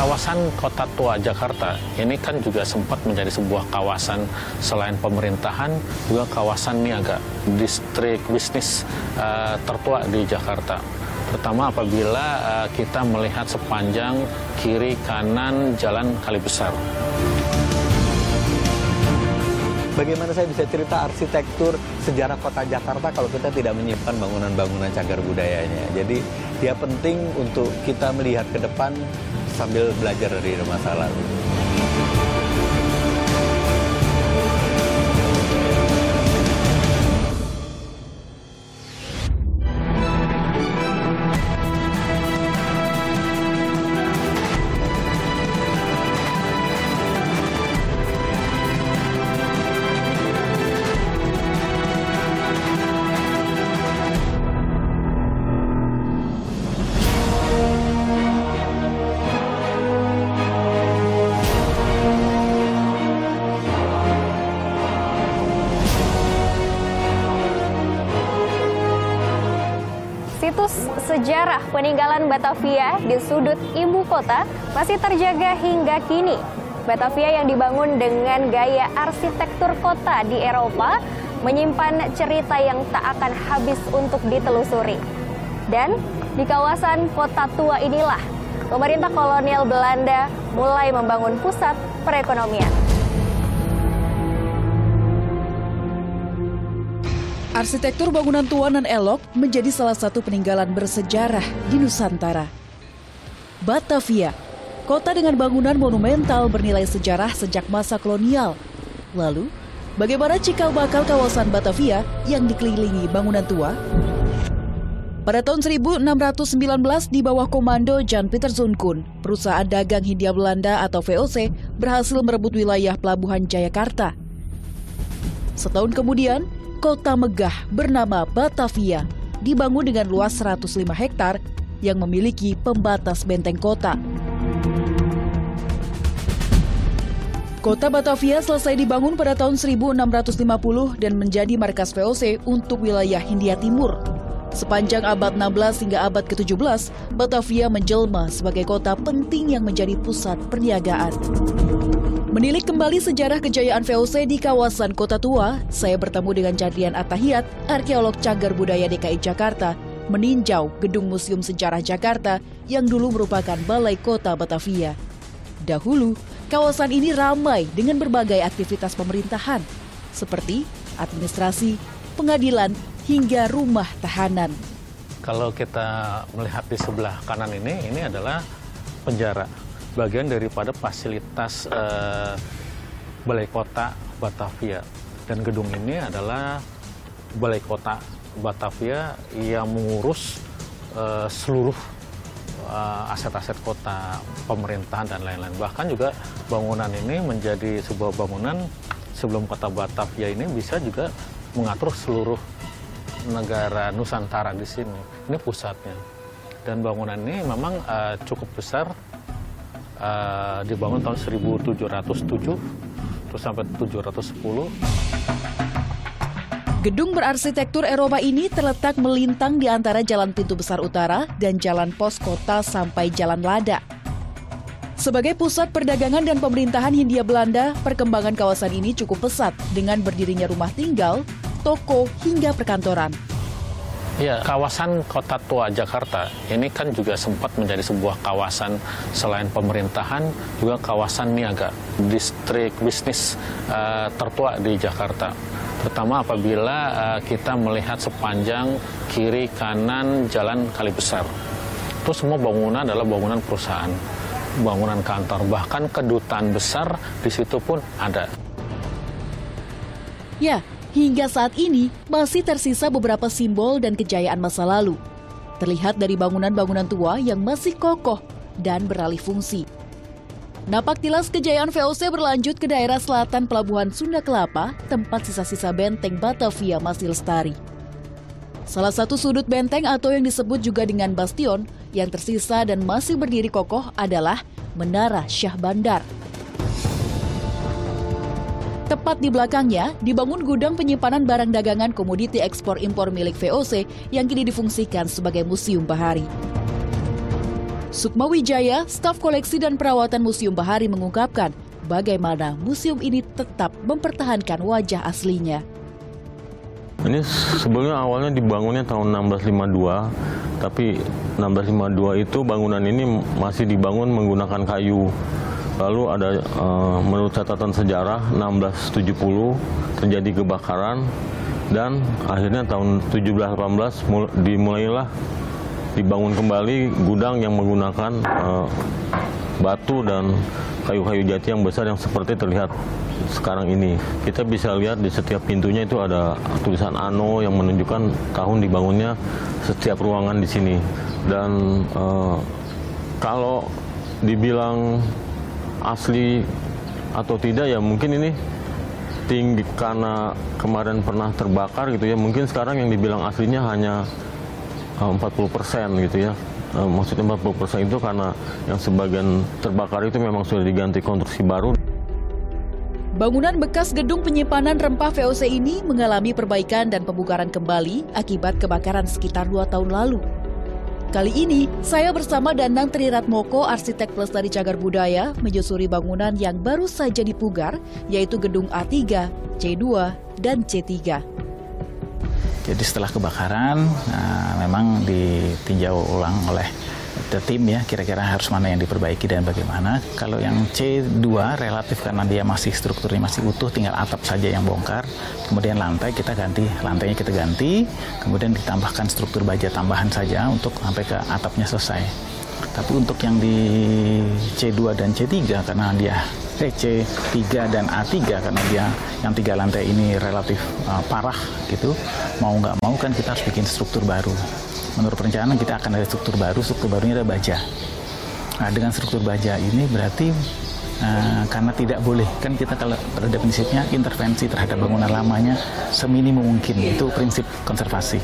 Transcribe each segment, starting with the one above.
kawasan Kota Tua Jakarta ini kan juga sempat menjadi sebuah kawasan selain pemerintahan juga kawasan niaga, distrik bisnis uh, tertua di Jakarta. Pertama apabila uh, kita melihat sepanjang kiri kanan jalan Kali Besar. Bagaimana saya bisa cerita arsitektur sejarah kota Jakarta kalau kita tidak menyimpan bangunan-bangunan cagar budayanya. Jadi dia penting untuk kita melihat ke depan sambil belajar dari masa sejarah peninggalan Batavia di sudut ibu kota masih terjaga hingga kini. Batavia yang dibangun dengan gaya arsitektur kota di Eropa menyimpan cerita yang tak akan habis untuk ditelusuri. Dan di kawasan kota tua inilah, pemerintah kolonial Belanda mulai membangun pusat perekonomian. Arsitektur bangunan tua dan elok menjadi salah satu peninggalan bersejarah di Nusantara. Batavia, kota dengan bangunan monumental bernilai sejarah sejak masa kolonial. Lalu, bagaimana cikal bakal kawasan Batavia yang dikelilingi bangunan tua? Pada tahun 1619 di bawah komando Jan Peter Zunkun, perusahaan dagang Hindia Belanda atau VOC berhasil merebut wilayah pelabuhan Jayakarta. Setahun kemudian, kota megah bernama Batavia dibangun dengan luas 105 hektar yang memiliki pembatas benteng kota. Kota Batavia selesai dibangun pada tahun 1650 dan menjadi markas VOC untuk wilayah Hindia Timur. Sepanjang abad 16 hingga abad ke-17, Batavia menjelma sebagai kota penting yang menjadi pusat perniagaan. Menilik kembali sejarah kejayaan VOC di kawasan Kota Tua, saya bertemu dengan Jadrian Atahiyat, arkeolog cagar budaya DKI Jakarta, meninjau Gedung Museum Sejarah Jakarta yang dulu merupakan Balai Kota Batavia. Dahulu, kawasan ini ramai dengan berbagai aktivitas pemerintahan, seperti administrasi, pengadilan, hingga rumah tahanan. Kalau kita melihat di sebelah kanan ini, ini adalah penjara bagian daripada fasilitas uh, Balai Kota Batavia. Dan gedung ini adalah Balai Kota Batavia yang mengurus uh, seluruh uh, aset-aset kota, pemerintahan, dan lain-lain. Bahkan juga bangunan ini menjadi sebuah bangunan sebelum kota Batavia ini bisa juga mengatur seluruh negara Nusantara di sini. Ini pusatnya. Dan bangunan ini memang uh, cukup besar uh, dibangun tahun 1707 terus sampai 710. Gedung berarsitektur Eropa ini terletak melintang di antara Jalan Pintu Besar Utara dan Jalan Pos Kota sampai Jalan Lada. Sebagai pusat perdagangan dan pemerintahan Hindia Belanda, perkembangan kawasan ini cukup pesat dengan berdirinya rumah tinggal, toko, hingga perkantoran. Ya, kawasan Kota Tua Jakarta ini kan juga sempat menjadi sebuah kawasan selain pemerintahan juga kawasan niaga, distrik bisnis uh, tertua di Jakarta. Pertama apabila uh, kita melihat sepanjang kiri kanan jalan Kali Besar. Itu semua bangunan adalah bangunan perusahaan, bangunan kantor, bahkan kedutaan besar di situ pun ada. Ya, Hingga saat ini masih tersisa beberapa simbol dan kejayaan masa lalu. Terlihat dari bangunan-bangunan tua yang masih kokoh dan beralih fungsi. Napak tilas kejayaan VOC berlanjut ke daerah selatan Pelabuhan Sunda Kelapa, tempat sisa-sisa benteng Batavia masih lestari. Salah satu sudut benteng atau yang disebut juga dengan bastion yang tersisa dan masih berdiri kokoh adalah Menara Syah Bandar. Tepat di belakangnya, dibangun gudang penyimpanan barang dagangan komoditi ekspor impor milik VOC yang kini difungsikan sebagai museum bahari. Sukma Wijaya, staf koleksi dan perawatan Museum Bahari mengungkapkan bagaimana museum ini tetap mempertahankan wajah aslinya. Ini sebelumnya awalnya dibangunnya tahun 1652, tapi 1652 itu bangunan ini masih dibangun menggunakan kayu. Lalu ada uh, menurut catatan sejarah 1670 terjadi kebakaran dan akhirnya tahun 1718 dimulailah dibangun kembali gudang yang menggunakan uh, batu dan kayu-kayu jati yang besar yang seperti terlihat sekarang ini. Kita bisa lihat di setiap pintunya itu ada tulisan Ano yang menunjukkan tahun dibangunnya setiap ruangan di sini. Dan uh, kalau dibilang asli atau tidak ya mungkin ini tinggi karena kemarin pernah terbakar gitu ya. Mungkin sekarang yang dibilang aslinya hanya 40 eh, persen gitu ya. Uh, maksudnya 40 persen itu karena yang sebagian terbakar itu memang sudah diganti konstruksi baru. Bangunan bekas gedung penyimpanan rempah VOC ini mengalami perbaikan dan pembukaran kembali akibat kebakaran sekitar dua tahun lalu. Kali ini, saya bersama Danang Triratmoko, arsitek pelestari cagar budaya, menyusuri bangunan yang baru saja dipugar, yaitu gedung A3, C2, dan C3. Jadi setelah kebakaran, nah, memang ditinjau ulang oleh the tim ya kira-kira harus mana yang diperbaiki dan bagaimana. Kalau yang C2 relatif karena dia masih strukturnya masih utuh tinggal atap saja yang bongkar. Kemudian lantai kita ganti, lantainya kita ganti, kemudian ditambahkan struktur baja tambahan saja untuk sampai ke atapnya selesai. Tapi untuk yang di C2 dan C3 karena dia eh, C3 dan A3 karena dia yang tiga lantai ini relatif uh, parah gitu, mau nggak mau kan kita harus bikin struktur baru menurut perencanaan kita akan ada struktur baru, struktur barunya ada baja. Nah, dengan struktur baja ini berarti uh, karena tidak boleh, kan kita kalau pada definisinya intervensi terhadap bangunan lamanya seminim mungkin, itu prinsip konservasi.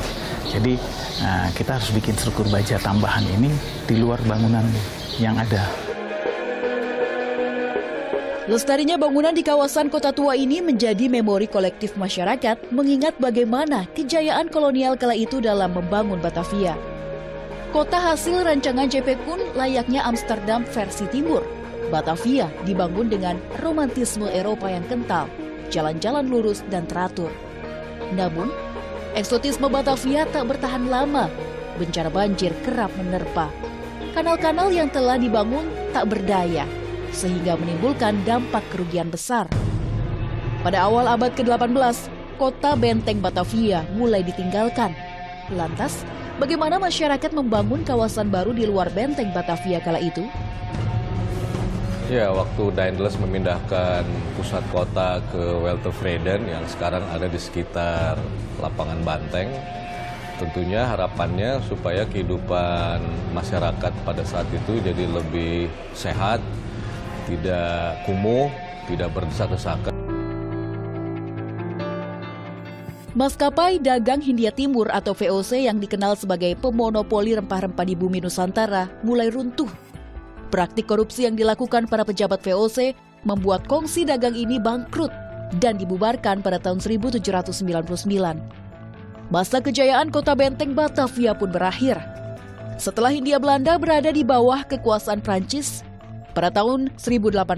Jadi uh, kita harus bikin struktur baja tambahan ini di luar bangunan yang ada. Lestarinya bangunan di kawasan kota tua ini menjadi memori kolektif masyarakat mengingat bagaimana kejayaan kolonial kala itu dalam membangun Batavia. Kota hasil rancangan JP Kun layaknya Amsterdam versi timur. Batavia dibangun dengan romantisme Eropa yang kental, jalan-jalan lurus dan teratur. Namun, eksotisme Batavia tak bertahan lama. Bencana banjir kerap menerpa. Kanal-kanal yang telah dibangun tak berdaya sehingga menimbulkan dampak kerugian besar. Pada awal abad ke-18, kota benteng Batavia mulai ditinggalkan. Lantas, bagaimana masyarakat membangun kawasan baru di luar benteng Batavia kala itu? Ya, waktu Daendels memindahkan pusat kota ke Weltevreden yang sekarang ada di sekitar lapangan Banteng, tentunya harapannya supaya kehidupan masyarakat pada saat itu jadi lebih sehat, tidak kumuh, tidak berdesak-desakan. Maskapai Dagang Hindia Timur atau VOC yang dikenal sebagai pemonopoli rempah-rempah di bumi Nusantara mulai runtuh. Praktik korupsi yang dilakukan para pejabat VOC membuat kongsi dagang ini bangkrut dan dibubarkan pada tahun 1799. Masa kejayaan kota benteng Batavia pun berakhir. Setelah Hindia Belanda berada di bawah kekuasaan Prancis, pada tahun 1808,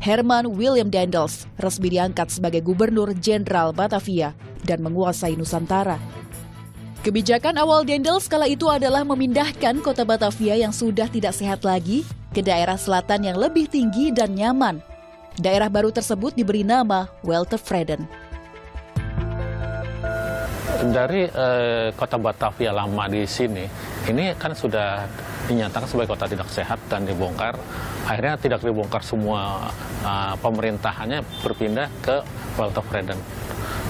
Herman William Dendels resmi diangkat sebagai gubernur jenderal Batavia dan menguasai Nusantara. Kebijakan awal Dendels kala itu adalah memindahkan kota Batavia yang sudah tidak sehat lagi ke daerah selatan yang lebih tinggi dan nyaman. Daerah baru tersebut diberi nama Weltevreden. Dari eh, kota Batavia lama di sini, ini kan sudah dinyatakan sebagai kota tidak sehat dan dibongkar. Akhirnya tidak dibongkar semua uh, pemerintahannya berpindah ke Weltevreden.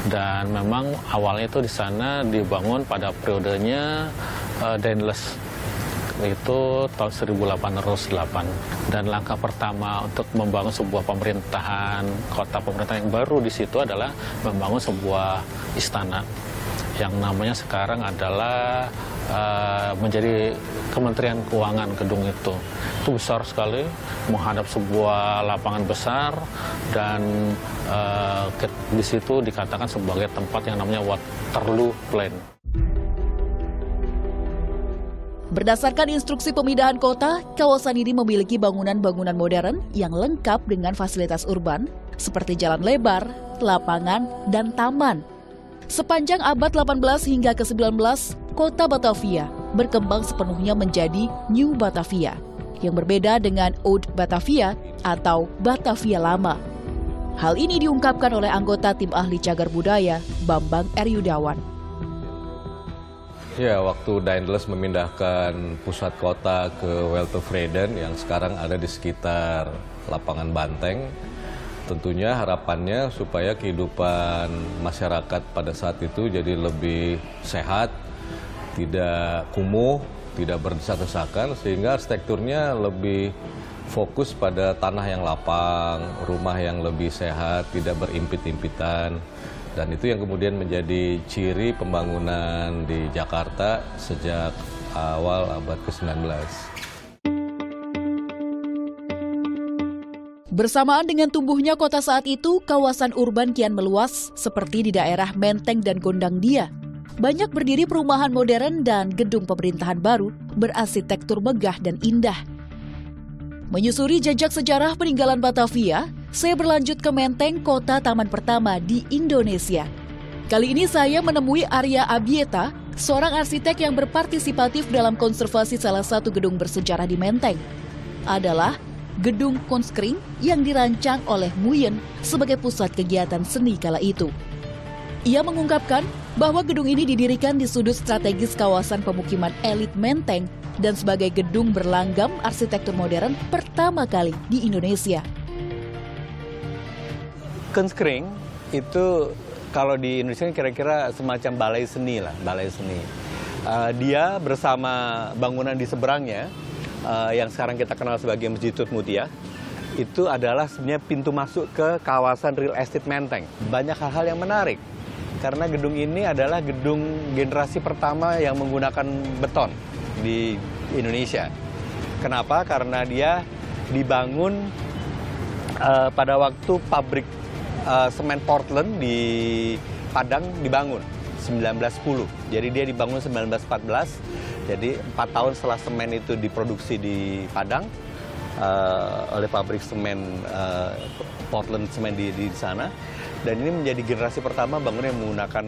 Dan memang awalnya itu di sana dibangun pada periodenya uh, Daendels itu tahun 1808 dan langkah pertama untuk membangun sebuah pemerintahan kota pemerintahan yang baru di situ adalah membangun sebuah istana yang namanya sekarang adalah uh, menjadi Kementerian Keuangan gedung itu. Itu besar sekali, menghadap sebuah lapangan besar dan uh, di situ dikatakan sebagai tempat yang namanya Waterloo Plain. Berdasarkan instruksi pemindahan kota, kawasan ini memiliki bangunan-bangunan modern yang lengkap dengan fasilitas urban seperti jalan lebar, lapangan, dan taman. Sepanjang abad 18 hingga ke-19, kota Batavia berkembang sepenuhnya menjadi New Batavia yang berbeda dengan Old Batavia atau Batavia Lama. Hal ini diungkapkan oleh anggota tim ahli cagar budaya Bambang Eryudawan. Ya, waktu Daendels memindahkan pusat kota ke Weltevreden yang sekarang ada di sekitar lapangan Banteng, tentunya harapannya supaya kehidupan masyarakat pada saat itu jadi lebih sehat, tidak kumuh, tidak berdesak-desakan, sehingga arsitekturnya lebih fokus pada tanah yang lapang, rumah yang lebih sehat, tidak berimpit-impitan. Dan itu yang kemudian menjadi ciri pembangunan di Jakarta sejak awal abad ke-19. Bersamaan dengan tumbuhnya kota saat itu, kawasan urban kian meluas seperti di daerah Menteng dan Gondang Dia. Banyak berdiri perumahan modern dan gedung pemerintahan baru berarsitektur megah dan indah. Menyusuri jejak sejarah peninggalan Batavia, saya berlanjut ke Menteng, kota taman pertama di Indonesia. Kali ini saya menemui Arya Abieta, seorang arsitek yang berpartisipatif dalam konservasi salah satu gedung bersejarah di Menteng. Adalah Gedung Konskring yang dirancang oleh Muyen sebagai pusat kegiatan seni kala itu. Ia mengungkapkan bahwa gedung ini didirikan di sudut strategis kawasan pemukiman elit Menteng dan sebagai gedung berlanggam arsitektur modern pertama kali di Indonesia. Kunskring itu kalau di Indonesia kira-kira semacam balai seni lah, balai seni. Uh, dia bersama bangunan di seberangnya uh, yang sekarang kita kenal sebagai Masjid Tut Mutia itu adalah sebenarnya pintu masuk ke kawasan real estate Menteng. Banyak hal-hal yang menarik karena gedung ini adalah gedung generasi pertama yang menggunakan beton di Indonesia. Kenapa? Karena dia dibangun uh, pada waktu pabrik uh, semen Portland di Padang dibangun 1910. Jadi dia dibangun 1914. Jadi empat tahun setelah semen itu diproduksi di Padang uh, oleh pabrik semen uh, Portland semen di, di sana. Dan ini menjadi generasi pertama bangunan yang menggunakan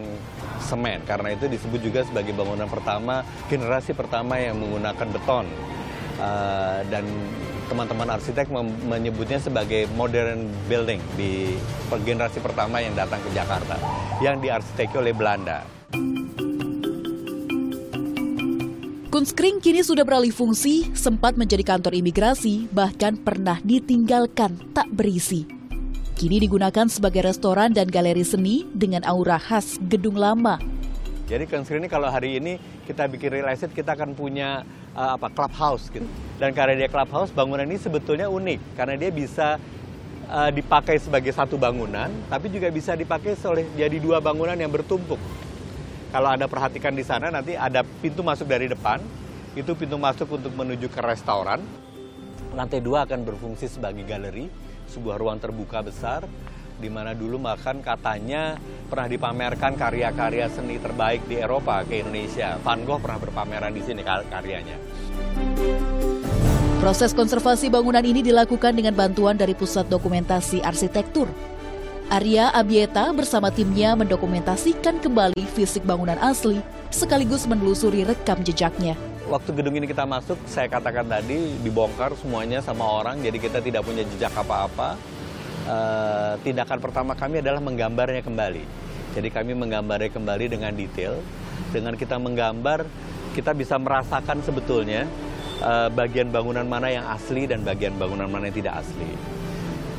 semen. Karena itu disebut juga sebagai bangunan pertama, generasi pertama yang menggunakan beton. Uh, dan teman-teman arsitek menyebutnya sebagai modern building di generasi pertama yang datang ke Jakarta yang diarsiteki oleh Belanda. Kunskring kini sudah beralih fungsi, sempat menjadi kantor imigrasi, bahkan pernah ditinggalkan tak berisi. Kini digunakan sebagai restoran dan galeri seni dengan aura khas gedung lama. Jadi Kunskring ini kalau hari ini kita bikin real estate, kita akan punya uh, apa clubhouse gitu. Dan karena dia clubhouse, bangunan ini sebetulnya unik karena dia bisa uh, dipakai sebagai satu bangunan, tapi juga bisa dipakai oleh jadi dua bangunan yang bertumpuk. Kalau Anda perhatikan di sana nanti ada pintu masuk dari depan, itu pintu masuk untuk menuju ke restoran. Lantai dua akan berfungsi sebagai galeri, sebuah ruang terbuka besar, di mana dulu makan katanya pernah dipamerkan karya-karya seni terbaik di Eropa ke Indonesia. Van Gogh pernah berpameran di sini karyanya. Proses konservasi bangunan ini dilakukan dengan bantuan dari Pusat Dokumentasi Arsitektur. Arya Abieta bersama timnya mendokumentasikan kembali fisik bangunan asli sekaligus menelusuri rekam jejaknya. Waktu gedung ini kita masuk, saya katakan tadi dibongkar semuanya sama orang, jadi kita tidak punya jejak apa-apa. Uh, tindakan pertama kami adalah menggambarnya kembali. Jadi kami menggambarnya kembali dengan detail. Dengan kita menggambar, kita bisa merasakan sebetulnya uh, bagian bangunan mana yang asli dan bagian bangunan mana yang tidak asli.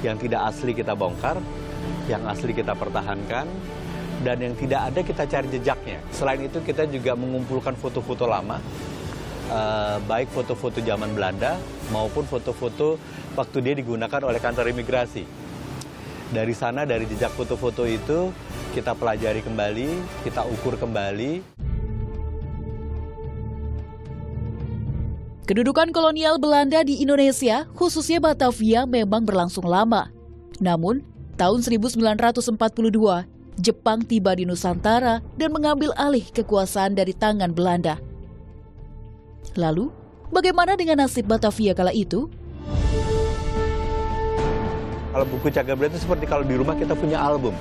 Yang tidak asli kita bongkar, yang asli kita pertahankan, dan yang tidak ada kita cari jejaknya. Selain itu kita juga mengumpulkan foto-foto lama, uh, baik foto-foto zaman Belanda maupun foto-foto waktu dia digunakan oleh kantor imigrasi. Dari sana, dari jejak foto-foto itu, kita pelajari kembali, kita ukur kembali. Kedudukan kolonial Belanda di Indonesia, khususnya Batavia, memang berlangsung lama. Namun, tahun 1942, Jepang tiba di Nusantara dan mengambil alih kekuasaan dari tangan Belanda. Lalu, bagaimana dengan nasib Batavia kala itu? Kalau buku budaya itu seperti kalau di rumah kita punya album.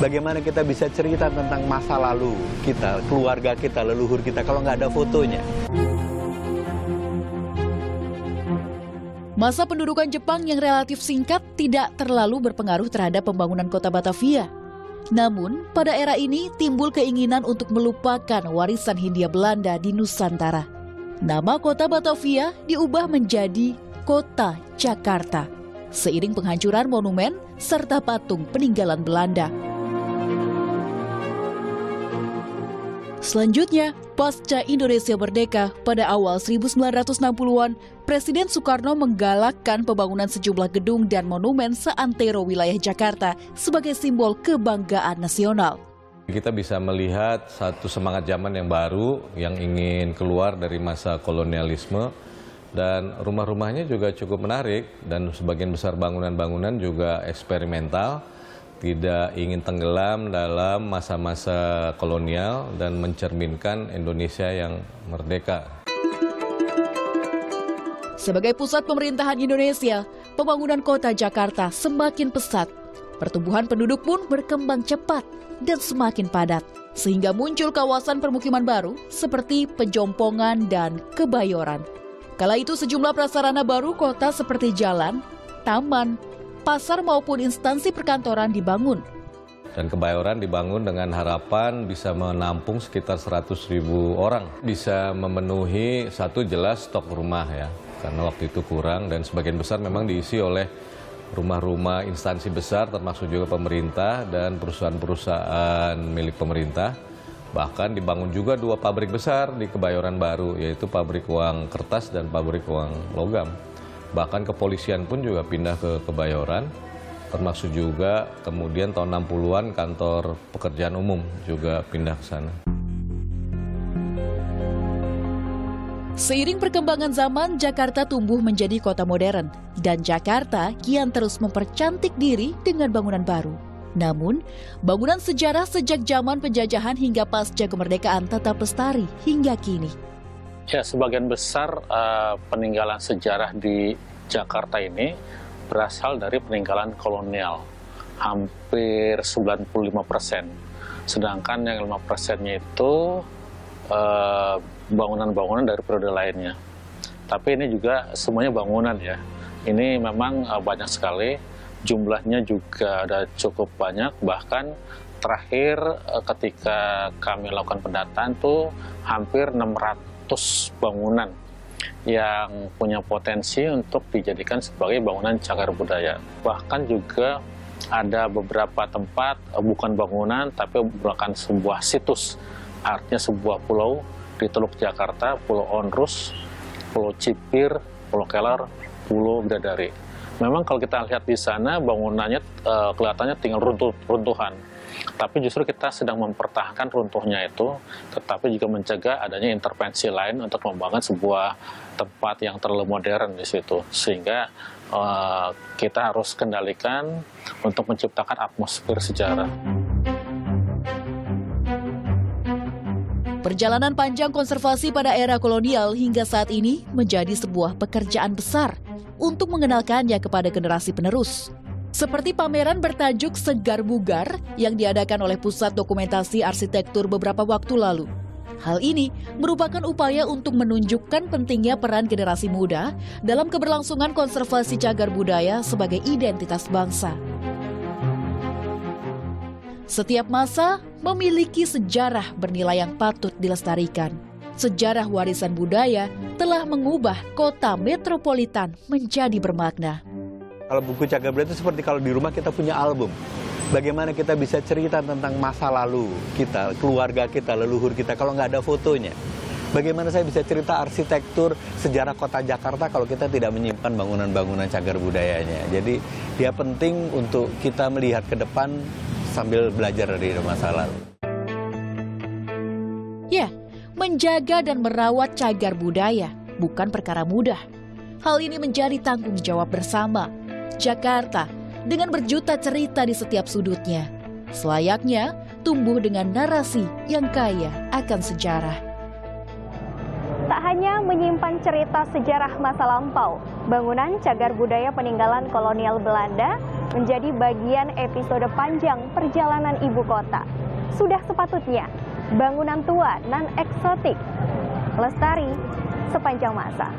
Bagaimana kita bisa cerita tentang masa lalu kita, keluarga kita, leluhur kita kalau nggak ada fotonya. Masa pendudukan Jepang yang relatif singkat tidak terlalu berpengaruh terhadap pembangunan kota Batavia. Namun, pada era ini timbul keinginan untuk melupakan warisan Hindia Belanda di Nusantara. Nama kota Batavia diubah menjadi Kota Jakarta, seiring penghancuran monumen serta patung peninggalan Belanda. Selanjutnya, pasca Indonesia merdeka pada awal 1960-an, Presiden Soekarno menggalakkan pembangunan sejumlah gedung dan monumen seantero wilayah Jakarta sebagai simbol kebanggaan nasional. Kita bisa melihat satu semangat zaman yang baru yang ingin keluar dari masa kolonialisme dan rumah-rumahnya juga cukup menarik dan sebagian besar bangunan-bangunan juga eksperimental tidak ingin tenggelam dalam masa-masa kolonial dan mencerminkan Indonesia yang merdeka. Sebagai pusat pemerintahan Indonesia, pembangunan kota Jakarta semakin pesat. Pertumbuhan penduduk pun berkembang cepat dan semakin padat, sehingga muncul kawasan permukiman baru seperti Pejompongan dan Kebayoran. Kala itu sejumlah prasarana baru kota seperti jalan, taman, pasar maupun instansi perkantoran dibangun. Dan Kebayoran dibangun dengan harapan bisa menampung sekitar 100 ribu orang. Bisa memenuhi satu jelas stok rumah ya, karena waktu itu kurang dan sebagian besar memang diisi oleh rumah-rumah instansi besar termasuk juga pemerintah dan perusahaan-perusahaan milik pemerintah. Bahkan dibangun juga dua pabrik besar di Kebayoran Baru, yaitu pabrik uang kertas dan pabrik uang logam. Bahkan kepolisian pun juga pindah ke Kebayoran, termasuk juga kemudian tahun 60-an kantor pekerjaan umum juga pindah ke sana. Seiring perkembangan zaman, Jakarta tumbuh menjadi kota modern, dan Jakarta kian terus mempercantik diri dengan bangunan baru. Namun, bangunan sejarah sejak zaman penjajahan hingga pasca kemerdekaan tetap lestari hingga kini. Ya, sebagian besar uh, peninggalan sejarah di Jakarta ini berasal dari peninggalan kolonial, hampir 95 persen. Sedangkan yang 5 persennya itu bangunan bangunan-bangunan dari periode lainnya. Tapi ini juga semuanya bangunan ya. Ini memang uh, banyak sekali, jumlahnya juga ada cukup banyak, bahkan terakhir uh, ketika kami lakukan pendataan tuh hampir 600 bangunan yang punya potensi untuk dijadikan sebagai bangunan cagar budaya. Bahkan juga ada beberapa tempat eh, bukan bangunan tapi merupakan sebuah situs, artinya sebuah pulau di Teluk Jakarta, Pulau Onrus, Pulau Cipir, Pulau Kelar, Pulau Bidadari. Memang kalau kita lihat di sana bangunannya uh, kelihatannya tinggal runtuh, runtuhan tapi justru kita sedang mempertahankan runtuhnya itu, tetapi juga mencegah adanya intervensi lain untuk membangun sebuah tempat yang terlalu modern di situ. Sehingga uh, kita harus kendalikan untuk menciptakan atmosfer sejarah. Perjalanan panjang konservasi pada era kolonial hingga saat ini menjadi sebuah pekerjaan besar untuk mengenalkannya kepada generasi penerus seperti pameran bertajuk Segar Bugar yang diadakan oleh Pusat Dokumentasi Arsitektur beberapa waktu lalu. Hal ini merupakan upaya untuk menunjukkan pentingnya peran generasi muda dalam keberlangsungan konservasi cagar budaya sebagai identitas bangsa. Setiap masa memiliki sejarah bernilai yang patut dilestarikan. Sejarah warisan budaya telah mengubah kota metropolitan menjadi bermakna. Kalau buku cagar budaya itu seperti kalau di rumah kita punya album. Bagaimana kita bisa cerita tentang masa lalu kita, keluarga kita, leluhur kita kalau nggak ada fotonya. Bagaimana saya bisa cerita arsitektur sejarah kota Jakarta kalau kita tidak menyimpan bangunan-bangunan cagar budayanya. Jadi dia penting untuk kita melihat ke depan sambil belajar dari masa lalu. Ya, menjaga dan merawat cagar budaya bukan perkara mudah. Hal ini menjadi tanggung jawab bersama Jakarta dengan berjuta cerita di setiap sudutnya. Selayaknya tumbuh dengan narasi yang kaya akan sejarah. Tak hanya menyimpan cerita sejarah masa lampau, bangunan cagar budaya peninggalan kolonial Belanda menjadi bagian episode panjang perjalanan ibu kota. Sudah sepatutnya bangunan tua non eksotik lestari sepanjang masa.